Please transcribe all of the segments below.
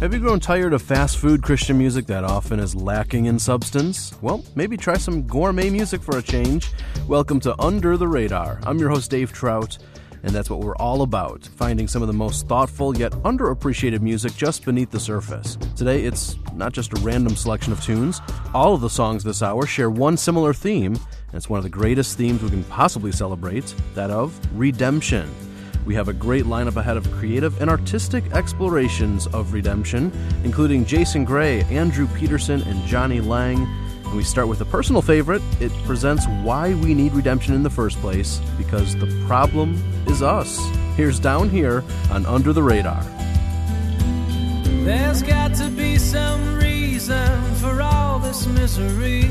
Have you grown tired of fast food Christian music that often is lacking in substance? Well, maybe try some gourmet music for a change. Welcome to Under the Radar. I'm your host, Dave Trout, and that's what we're all about finding some of the most thoughtful yet underappreciated music just beneath the surface. Today, it's not just a random selection of tunes. All of the songs this hour share one similar theme, and it's one of the greatest themes we can possibly celebrate that of redemption. We have a great lineup ahead of creative and artistic explorations of redemption, including Jason Gray, Andrew Peterson, and Jonny Lang. And we start with a personal favorite. It presents why we need redemption in the first place, because the problem is us. Here's Down Here on Under the Radar. There's got to be some reason for all this misery.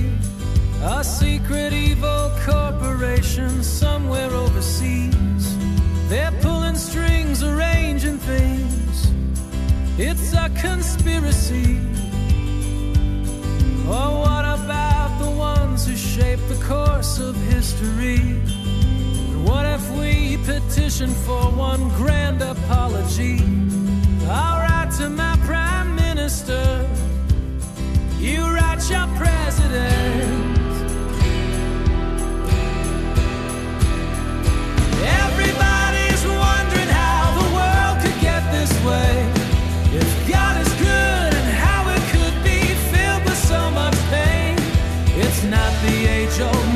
A secret evil corporation somewhere overseas. They're pulling strings, arranging things. It's a conspiracy. Oh, what about the ones who shape the course of history? What if we petition for one grand apology? I'll write to my prime minister. You write your president. The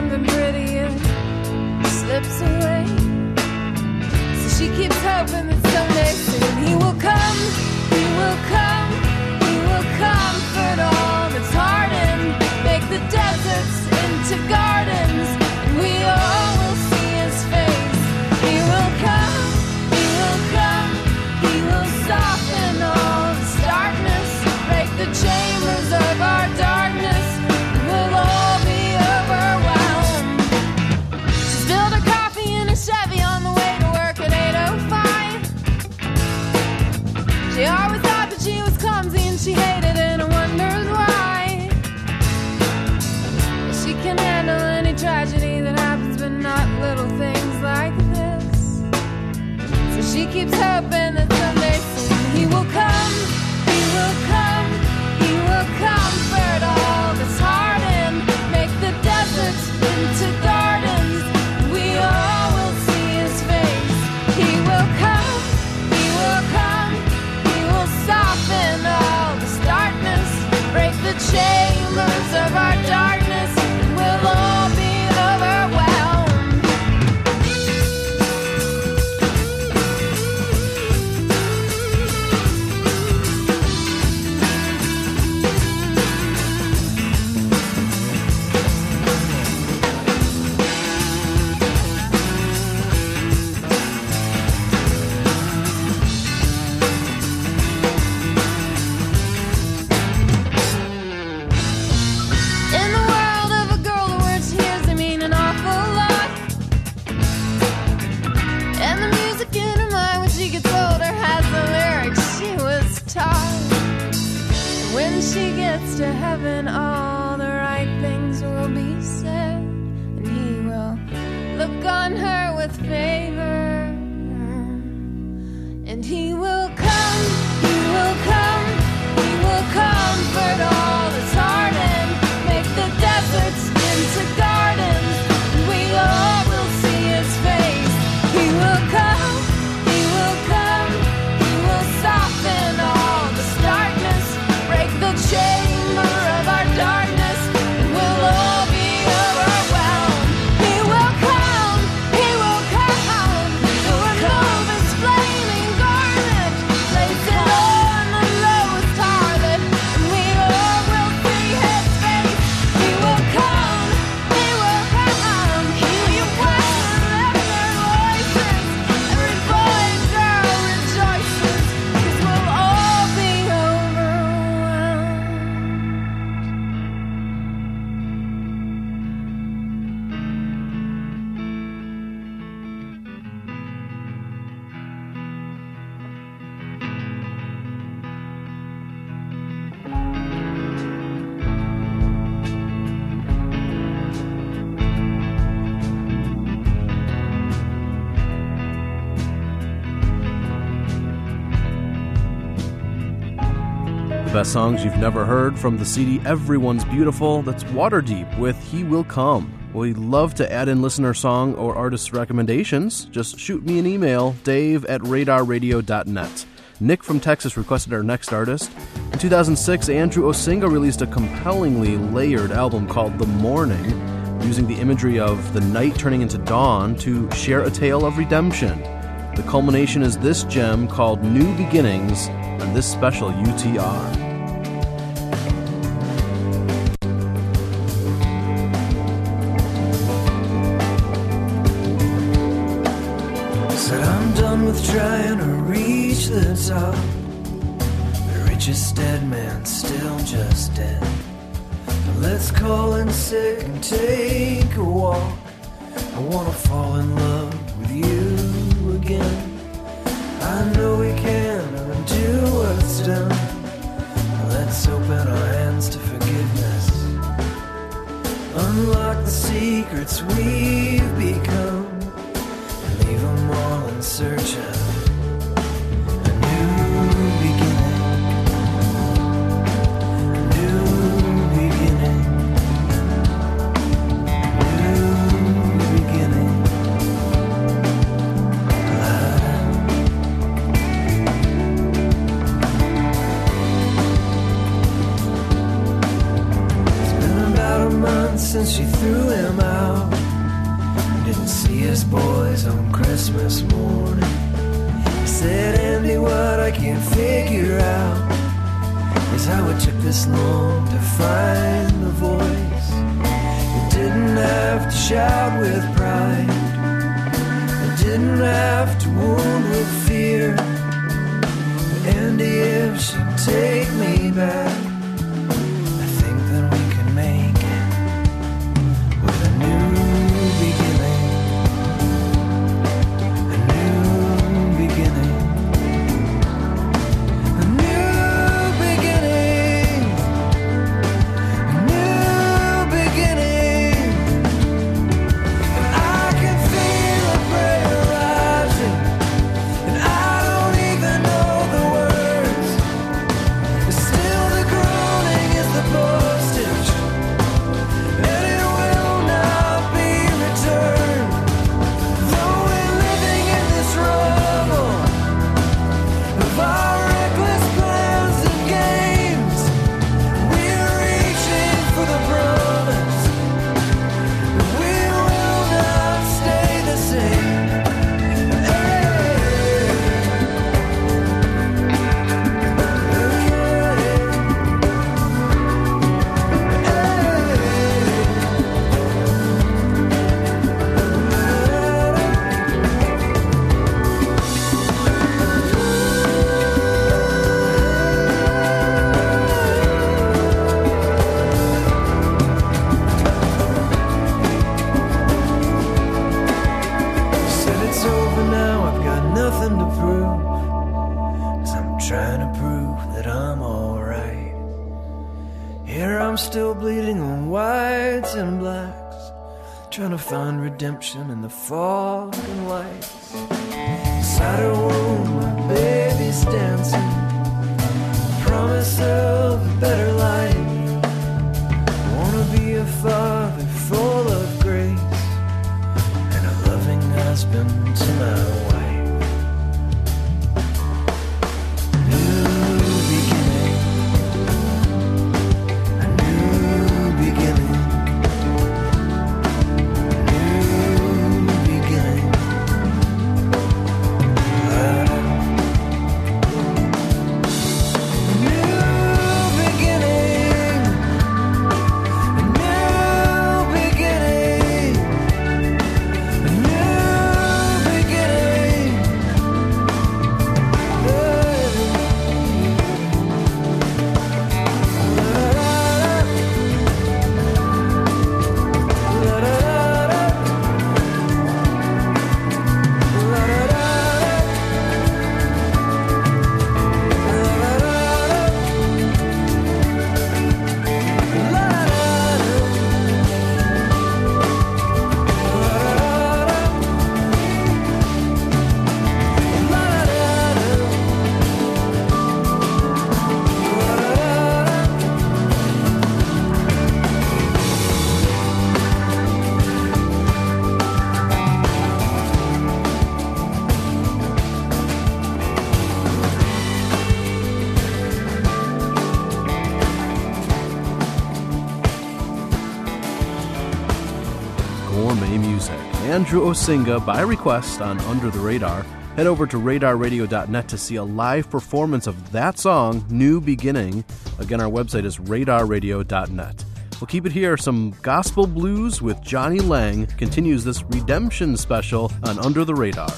something prettier slips away. So she keeps hoping that someday soon he will come, he will come, he will comfort all that's hardened, make the deserts into gardens. Best songs you've never heard from the CD Everyone's Beautiful. That's Waterdeep with He Will Come. We love to add in listener song or artist recommendations. Just shoot me an email, dave at radarradio.net. Nick from Texas requested our next artist. In 2006, Andrew Osenga released a compellingly layered album called The Morning, using the imagery of the night turning into dawn to share a tale of redemption. The culmination is this gem called New Beginnings on this special UTR. Trying to reach the top. The richest dead man still just dead. Let's call in sick and take a walk. I wanna fall in love with you again. I know we can undo what's done. Let's open our hands to forgiveness. Unlock the secrets we've become. And leave them all in search of redemption in the fog Andrew Osenga by request on Under the Radar. Head over to radarradio.net to see a live performance of that song, New Beginning. Again, our website is radarradio.net. We'll keep it here. Some gospel blues with Jonny Lang continues this redemption special on Under the Radar.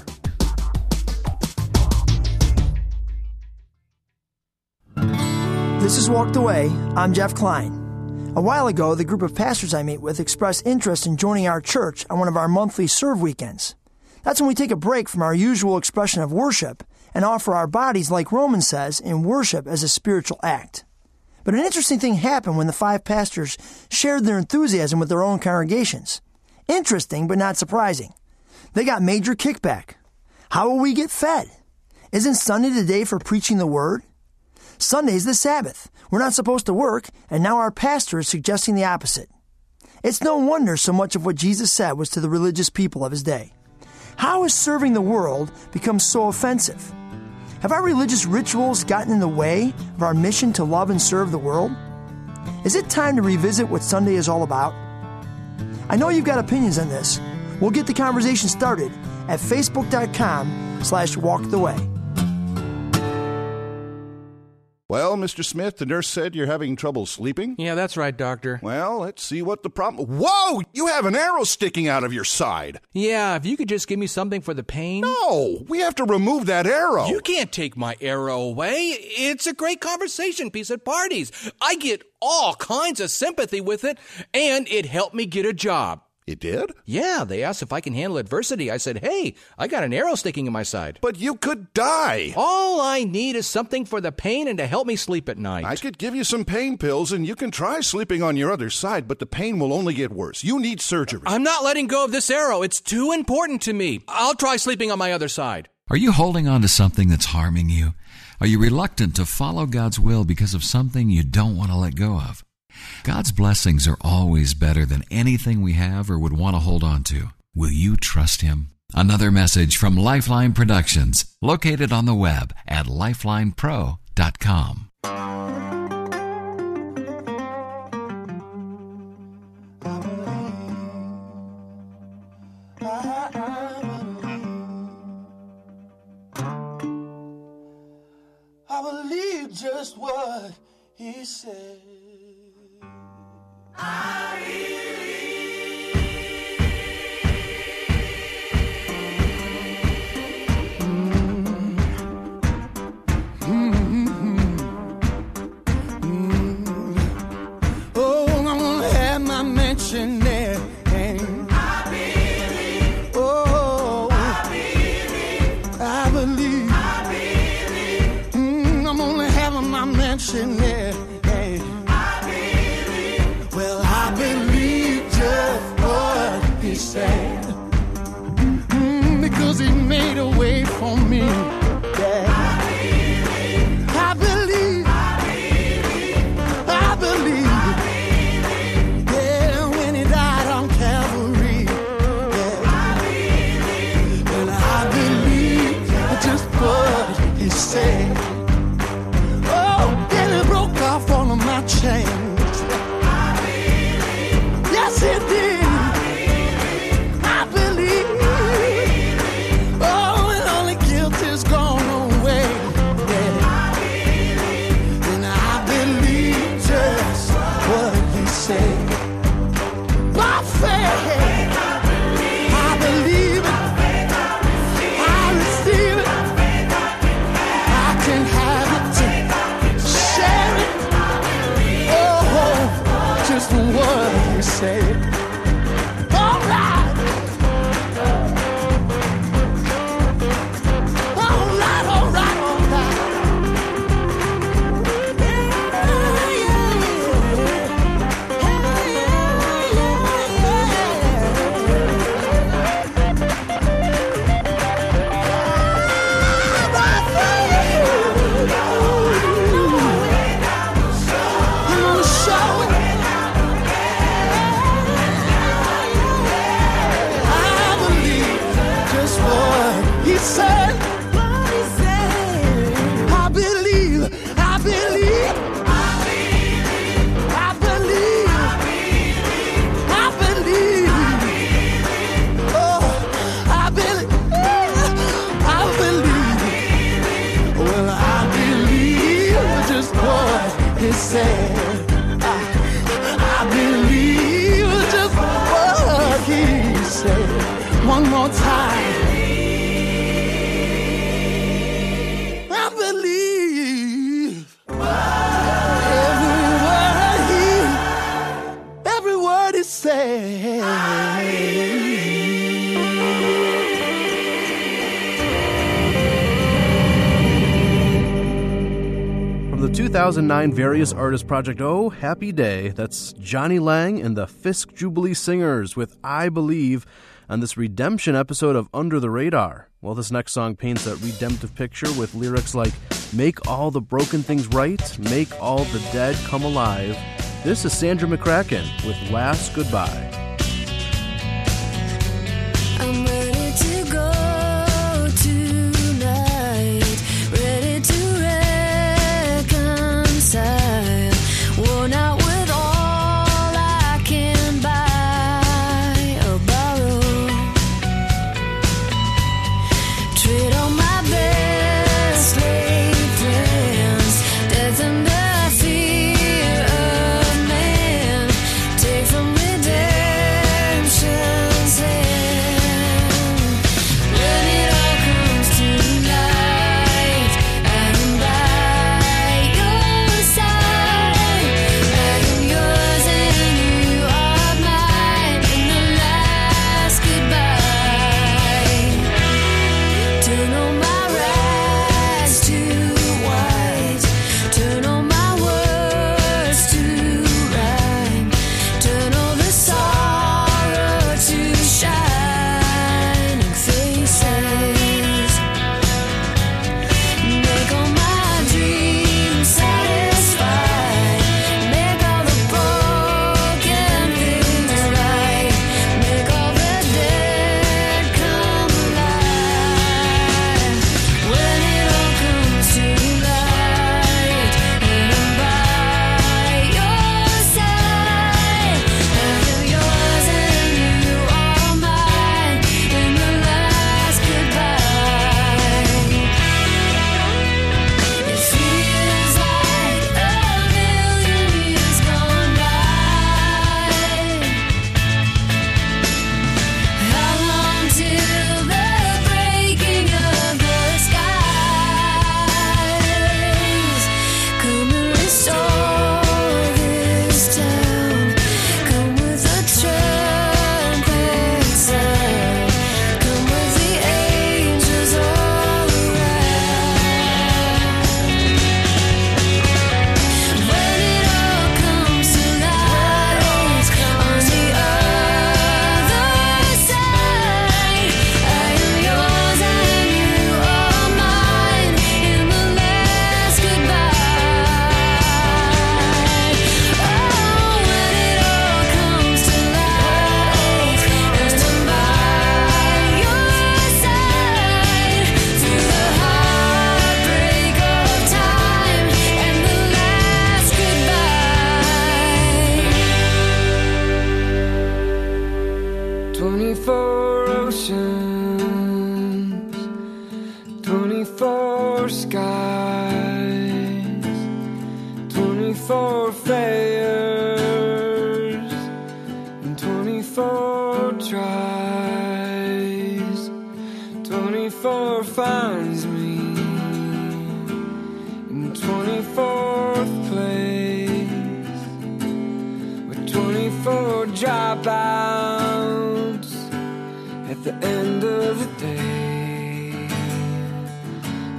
This is Walked Away. I'm Jeff Klein. A while ago, the group of pastors I meet with expressed interest in joining our church on one of our monthly serve weekends. That's when we take a break from our usual expression of worship and offer our bodies, like Romans says, in worship as a spiritual act. But an interesting thing happened when the five pastors shared their enthusiasm with their own congregations. Interesting, but not surprising. They got major kickback. How will we get fed? Isn't Sunday the day for preaching the word? Sunday's the Sabbath. We're not supposed to work, and now our pastor is suggesting the opposite. It's no wonder so much of what Jesus said was to the religious people of his day. How has serving the world become so offensive? Have our religious rituals gotten in the way of our mission to love and serve the world? Is it time to revisit what Sunday is all about? I know you've got opinions on this. We'll get the conversation started at facebook.com slash walk the way. Well, Mr. Smith, the nurse said you're having trouble sleeping. Yeah, that's right, Doctor. Well, let's see what the problem. Whoa! You have an arrow sticking out of your side. Yeah, if you could just give me something for the pain. No, we have to remove that arrow. You can't take my arrow away. It's a great conversation piece at parties. I get all kinds of sympathy with it, and it helped me get a job. It did? Yeah, they asked if I can handle adversity. I said, hey, I got an arrow sticking in my side. But you could die. All I need is something for the pain and to help me sleep at night. I could give you some pain pills and you can try sleeping on your other side, but the pain will only get worse. You need surgery. I'm not letting go of this arrow. It's too important to me. I'll try sleeping on my other side. Are you holding on to something that's harming you? Are you reluctant to follow God's will because of something you don't want to let go of? God's blessings are always better than anything we have or would want to hold on to. Will you trust Him? Another message from Lifeline Productions, located on the web at lifelinepro.com. I believe just what he said. 2009 Various Artists Project Oh, Happy Day, that's Jonny Lang and the Fisk Jubilee Singers with I Believe on this redemption episode of Under the Radar. Well, this next song paints that redemptive picture with lyrics like Make all the broken things right, make all the dead come alive. This is Sandra McCracken with Last Goodbye.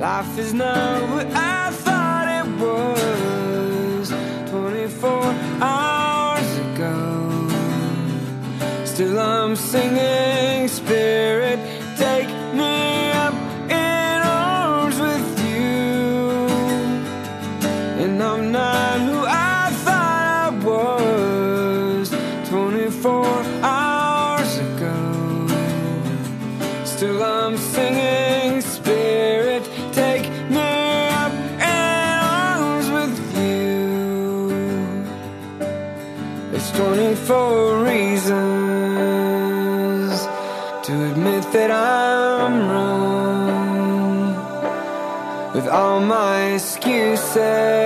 Life is not what I thought it was 24 hours ago. Still, I'm singing. say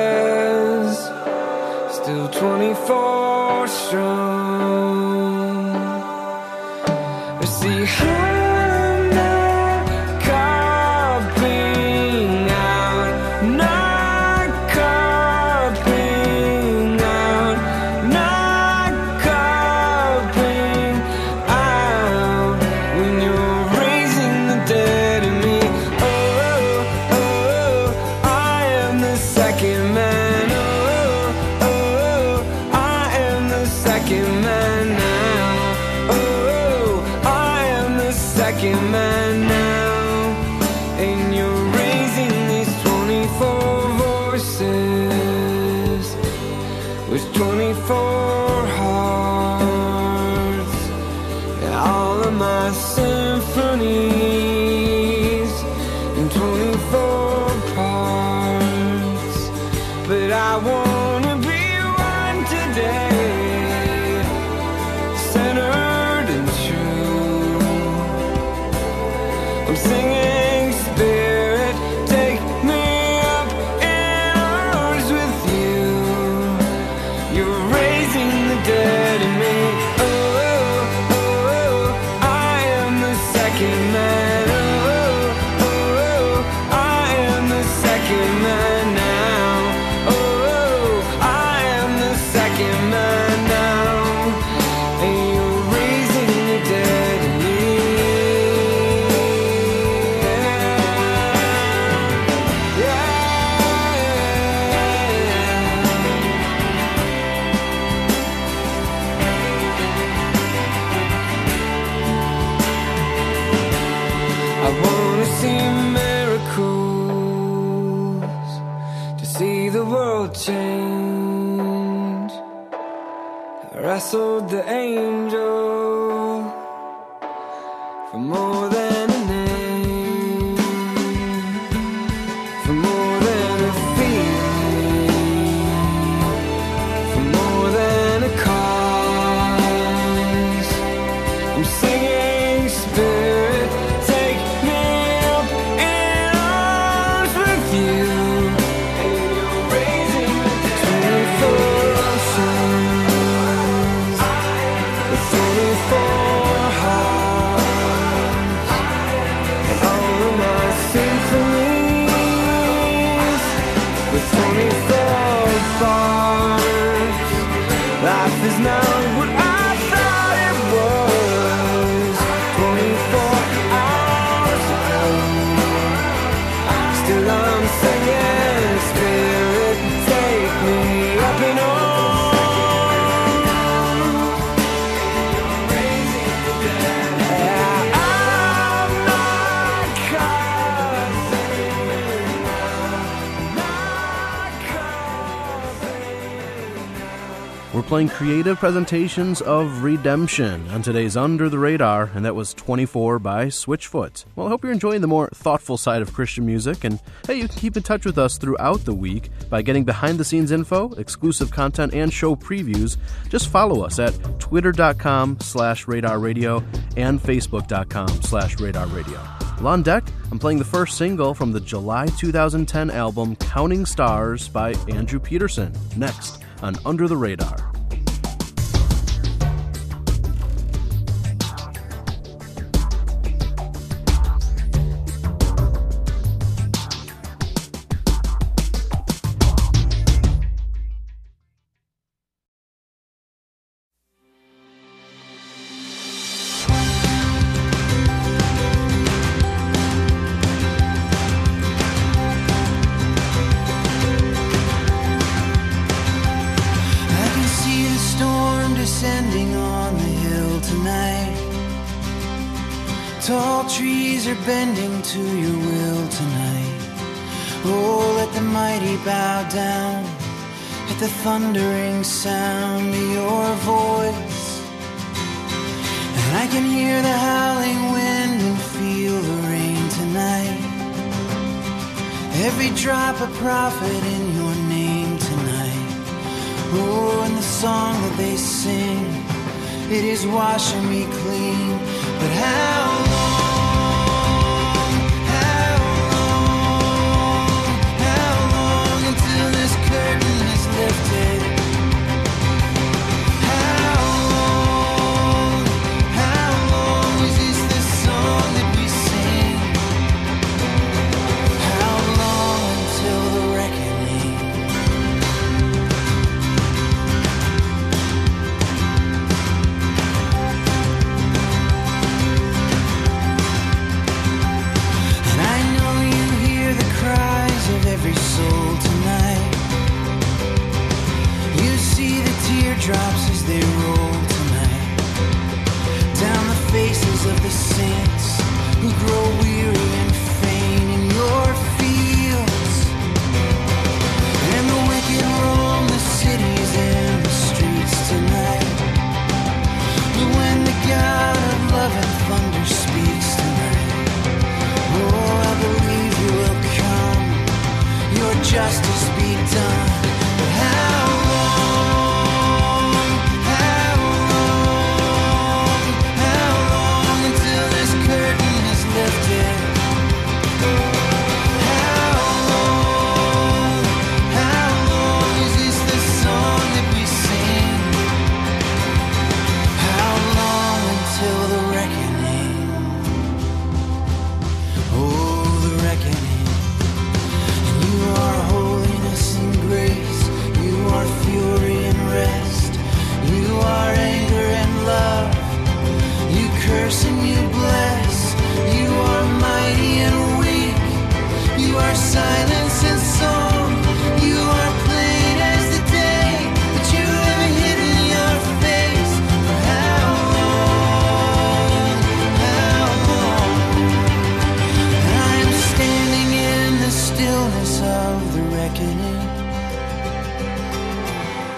wrestled the angel for more than playing creative presentations of Redemption on today's Under the Radar, and that was 24 by Switchfoot. Well, I hope you're enjoying the more thoughtful side of Christian music, and hey, you can keep in touch with us throughout the week by getting behind the scenes info, exclusive content, and show previews. Just follow us at twitter.com slash radar radio and facebook.com slash radar radio. Lon Deck, I'm playing the first single from the July 2010 album Counting Stars by Andrew Peterson, next on Under the Radar.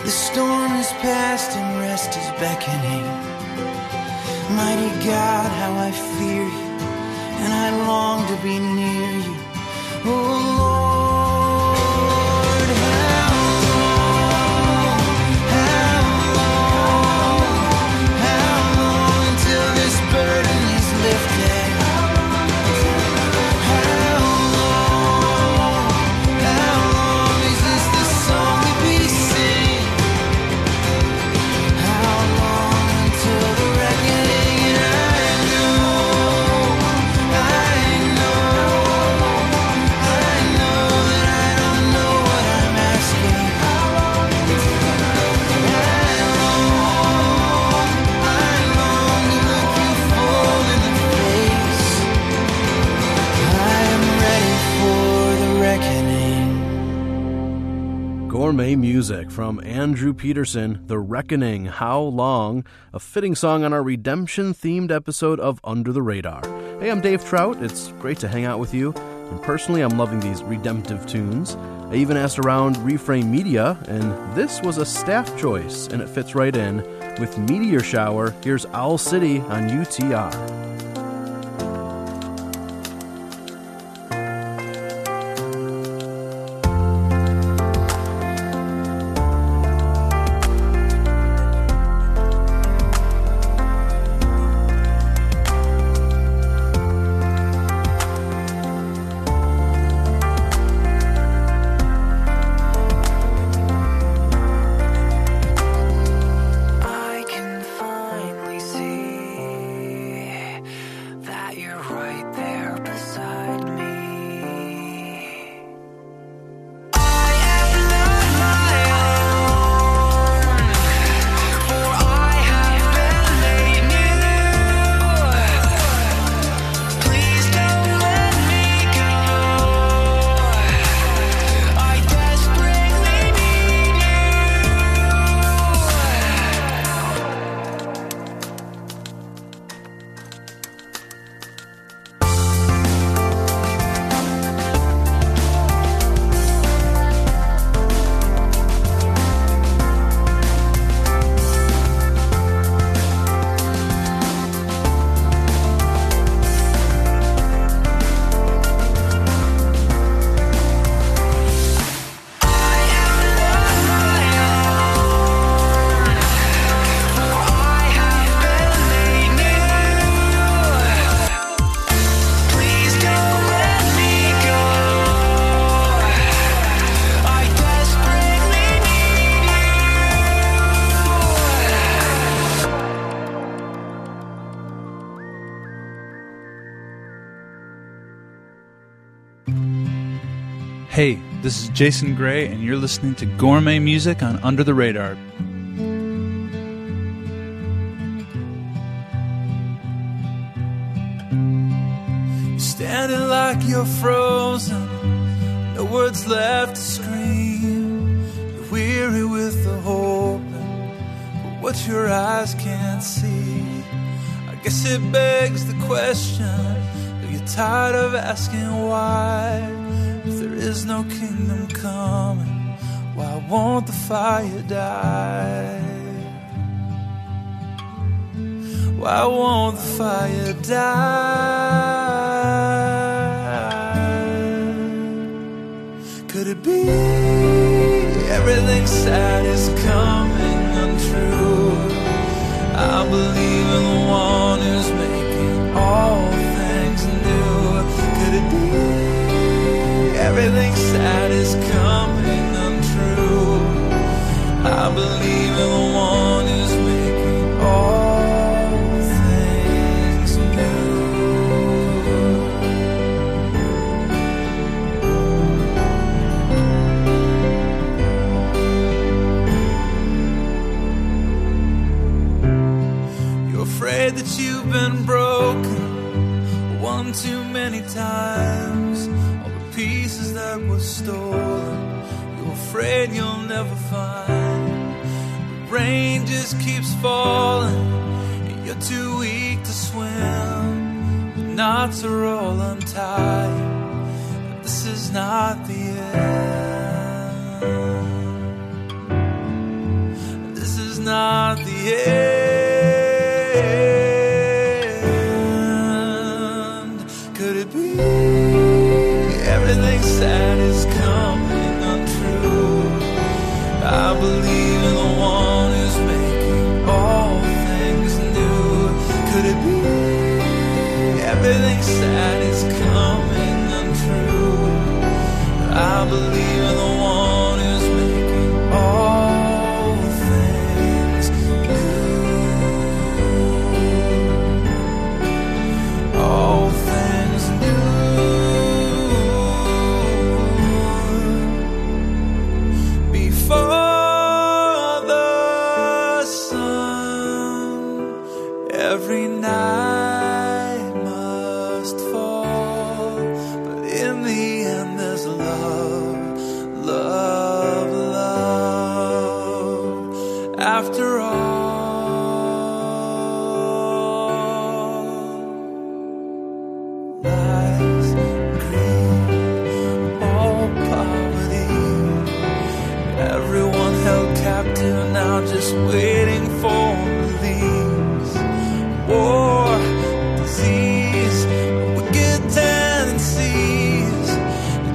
The storm is past and rest is beckoning. Mighty God, how I fear you, and I long to be near you. Oh Lord. May music from Andrew Peterson, The Reckoning, How Long, a fitting song on our redemption themed episode of Under the Radar. Hey, I'm Dave Trout. It's great to hang out with you. And personally, I'm loving these redemptive tunes. I even asked around Reframe Media, and this was a staff choice, and it fits right in. With Meteor Shower, here's Owl City on UTR. Hey, this is Jason Gray, and you're listening to Gourmet Music on Under the Radar. You're standing like you're frozen, no words left to scream. You're weary with the hoping, but what your eyes can't see. I guess it begs the question Are you tired of asking why? Is no kingdom coming, why won't the fire die? Why won't the fire die? Could it be everything sad is coming untrue? I believe in everything sad is coming untrue? I believe you're afraid you'll never find. The rain just keeps falling, and you're too weak to swim. The knots are all untied, and this is not the end. This is not the end.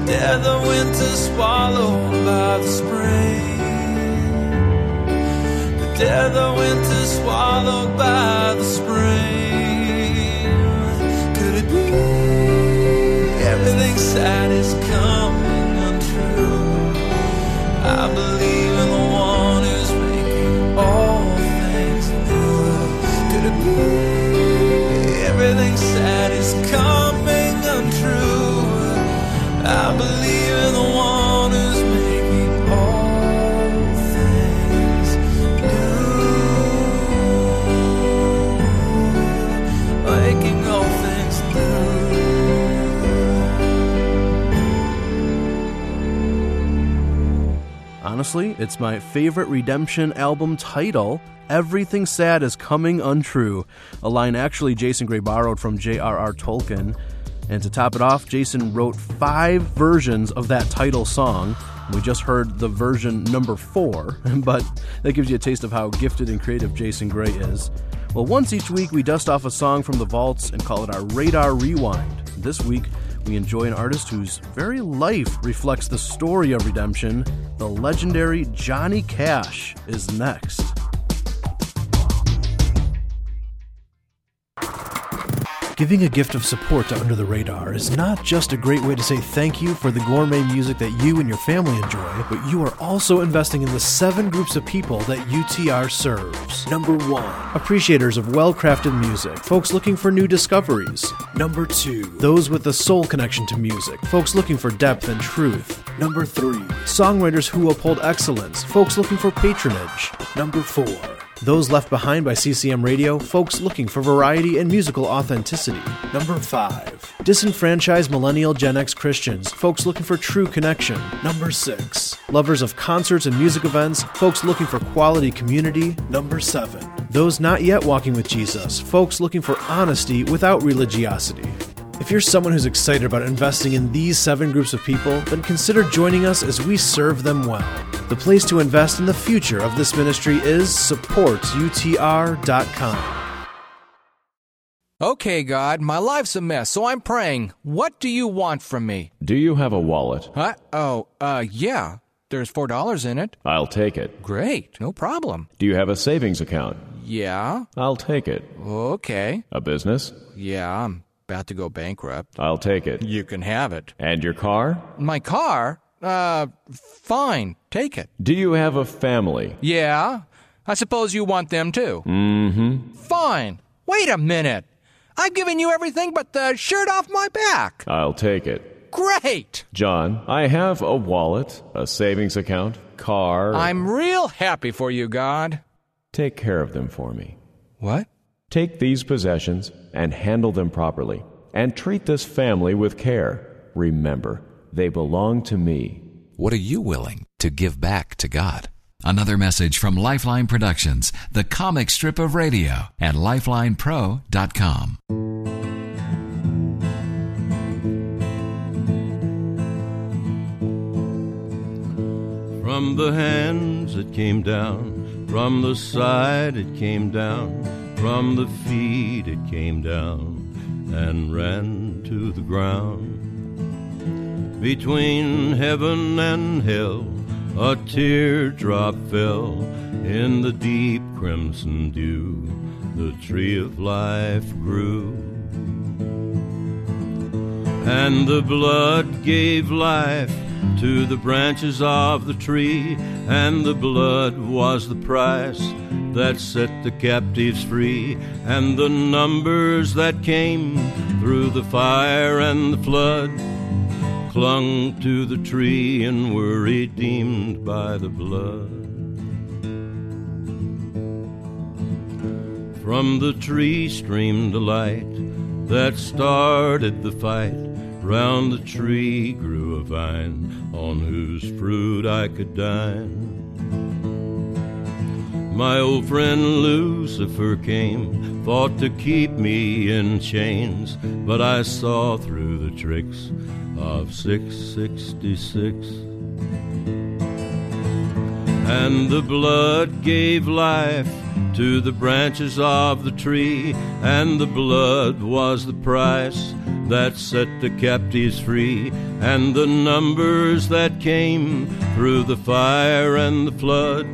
The death of winter swallowed by the spring. The death of winter swallowed by the spring. Could it be everything sad is Honestly, it's my favorite Redemption album title. Everything sad is coming untrue. A line actually Jason Gray borrowed from J.R.R. Tolkien. And to top it off, Jason wrote five versions of that title song. We just heard the version number four, but that gives you a taste of how gifted and creative Jason Gray is. Well, once each week, we dust off a song from the vaults and call it our Radar Rewind. This week, we enjoy an artist whose very life reflects the story of redemption. The legendary Johnny Cash is next. Giving a gift of support to Under the Radar is not just a great way to say thank you for the gourmet music that you and your family enjoy, but you are also investing in the seven groups of people that UTR serves. Number one, appreciators of well crafted music, folks looking for new discoveries. Number two, those with a soul connection to music, folks looking for depth and truth. Number three, songwriters who uphold excellence, folks looking for patronage. Number four, those left behind by CCM Radio, folks looking for variety and musical authenticity. Number 5. Disenfranchised millennial Gen X Christians, folks looking for true connection. Number 6. Lovers of concerts and music events, folks looking for quality community. Number 7. Those not yet walking with Jesus, folks looking for honesty without religiosity. If you're someone who's excited about investing in these seven groups of people, then consider joining us as we serve them well. The place to invest in the future of this ministry is supportutr.com. Okay, God, my life's a mess, so I'm praying. What do you want from me? Do you have a wallet? Huh? Oh, uh, yeah. There's four dollars in it. I'll take it. Great, no problem. Do you have a savings account? Yeah. I'll take it. Okay. A business? Yeah, I'm about to go bankrupt. I'll take it. You can have it. And your car? My car? Uh, fine. Take it. Do you have a family? Yeah. I suppose you want them too. Mm-hmm. Fine. Wait a minute. I've given you everything but the shirt off my back. I'll take it. Great. John, I have a wallet, a savings account, car. I'm real happy for you, God. Take care of them for me. What? Take these possessions and handle them properly. And treat this family with care. Remember, they belong to me. What are you willing to give back to God? Another message from Lifeline Productions, the comic strip of radio at lifelinepro.com. From the hands it came down, from the side it came down, from the feet it came down and ran to the ground. Between heaven and hell, a teardrop fell in the deep crimson dew. The tree of life grew. And the blood gave life to the branches of the tree, and the blood was the price that set the captives free, and the numbers that came through the fire and the flood clung to the tree and were redeemed by the blood. From the tree streamed a light that started the fight. Round the tree grew a vine on whose fruit I could dine. My old friend Lucifer came, thought to keep me in chains, but I saw through the tricks of 666. And the blood gave life to the branches of the tree, and the blood was the price that set the captives free, and the numbers that came through the fire and the flood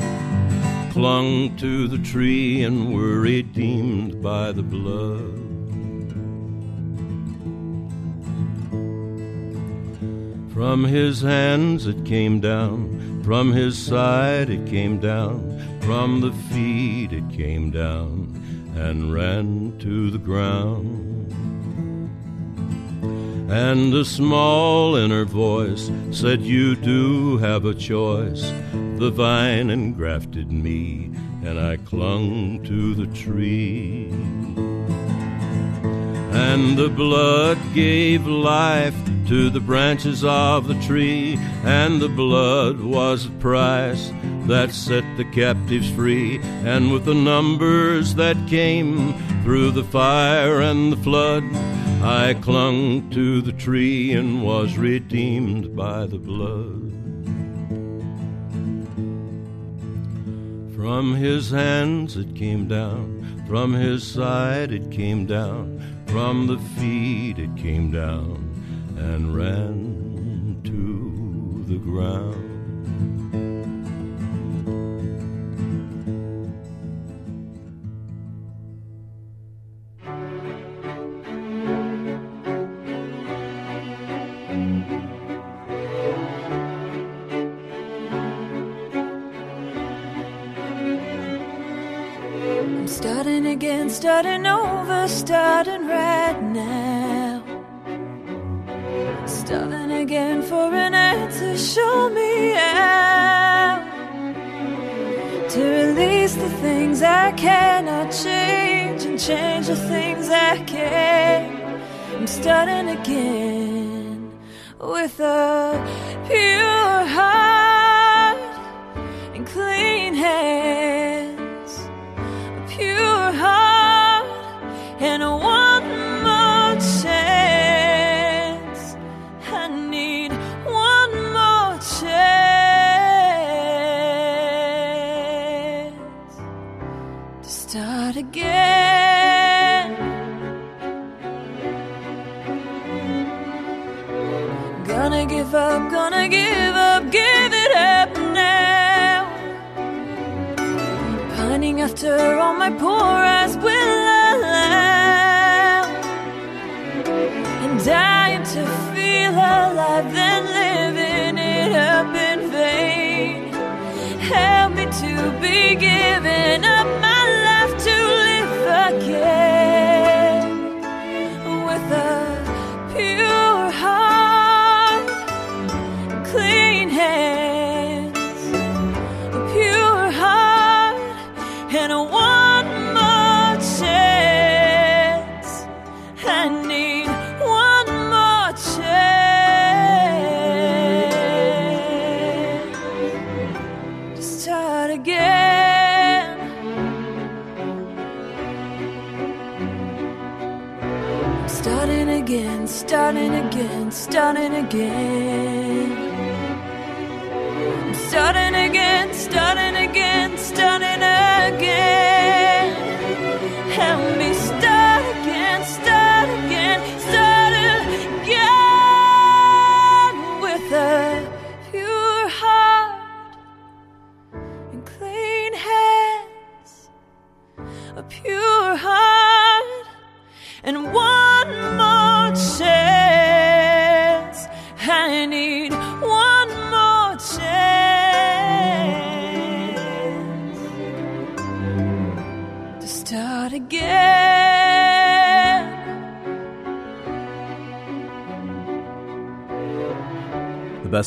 clung to the tree and were redeemed by the blood. From his hands it came down, from his side it came down, from the feet it came down and ran to the ground. And a small inner voice said, You do have a choice. The vine engrafted me, and I clung to the tree. And the blood gave life to the branches of the tree, and the blood was the price that set the captives free. And with the numbers that came through the fire and the flood, I clung to the tree and was redeemed by the blood. From his hands it came down, from his side it came down, from the feet it came down and ran to the ground. Again, starting over, starting right now. Starting again for an answer, show me how to release the things I cannot change and change the things I can. I'm starting again with a pure heart After all my poor eyes will allow. And dying to feel alive, then living it up in vain. Help me to be giving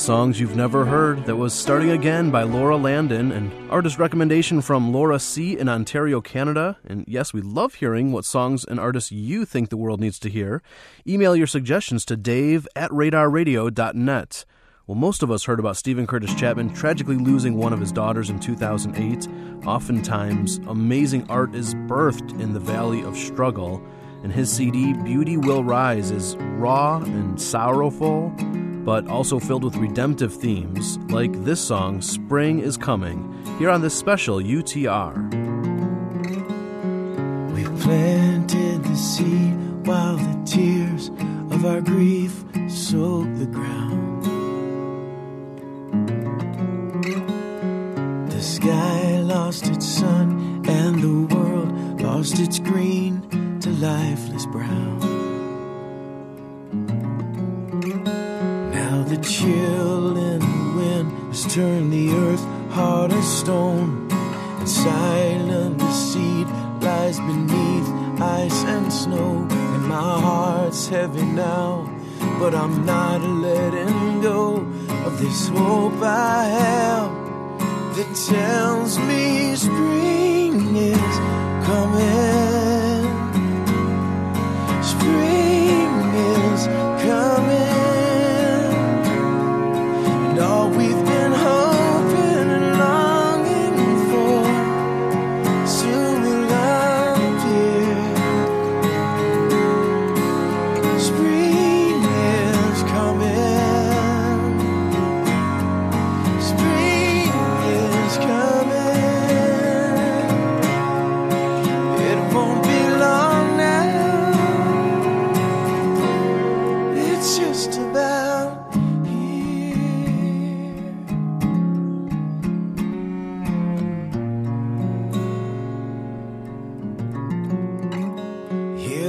songs you've never heard. That was Starting Again by Laura Landon, an artist recommendation from Laura C. in Ontario, Canada. And yes, we love hearing what songs and artists you think the world needs to hear. Email your suggestions to dave at radarradio.net. Well, most of us heard about Steven Curtis Chapman tragically losing one of his daughters in 2008. Oftentimes, amazing art is birthed in the valley of struggle, and his CD, Beauty Will Rise, is raw and sorrowful, but also filled with redemptive themes, like this song, Spring is Coming, here on this special UTR. We've planted the seed while the tears of our grief soak the ground. The sky lost its sun and the world lost its green to lifeless brown. Turned the earth hard as stone. And silent the seed lies beneath ice and snow. And my heart's heavy now, but I'm not letting go of this hope I have that tells me spring is coming.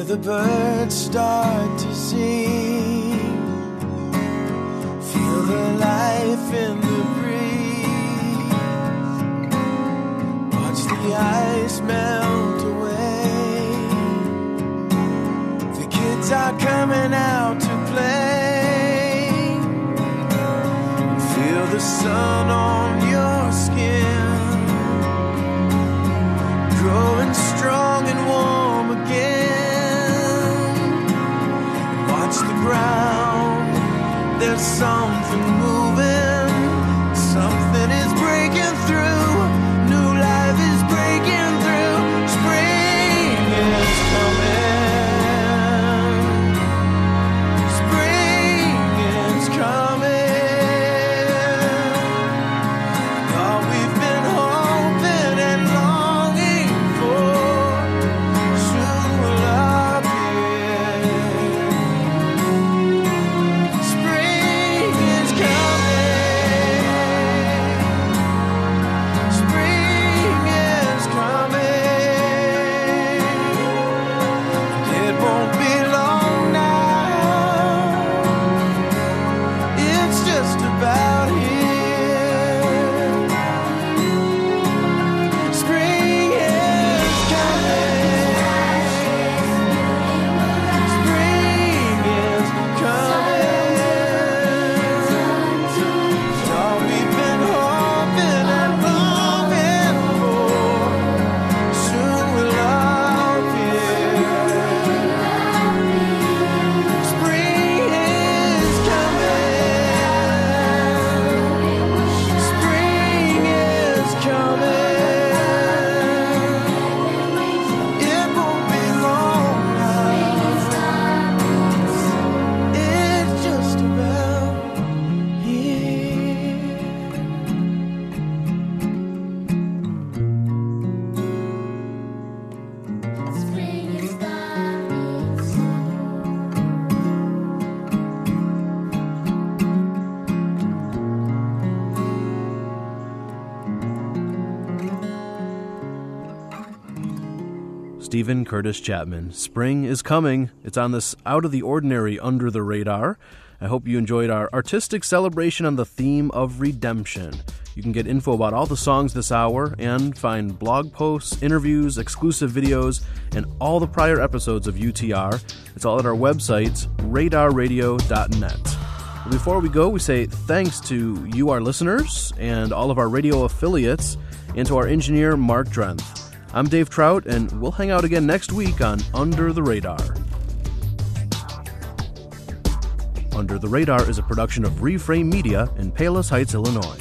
the birds start to sing. Feel the life in the breeze. Watch the ice melt away. The kids are coming out to play. Feel the sun on your skin. Growing strong and warm. Ground, there's something Steven Curtis Chapman. Spring is coming. It's on this out of the ordinary, under the radar. I hope you enjoyed our artistic celebration on the theme of redemption. You can get info about all the songs this hour and find blog posts, interviews, exclusive videos, and all the prior episodes of UTR. It's all at our website, radarradio.net. Before we go, we say thanks to you, our listeners, and all of our radio affiliates, and to our engineer, Mark Drenth. I'm Dave Trout, and we'll hang out again next week on Under the Radar. Under the Radar is a production of Reframe Media in Palos Heights, Illinois.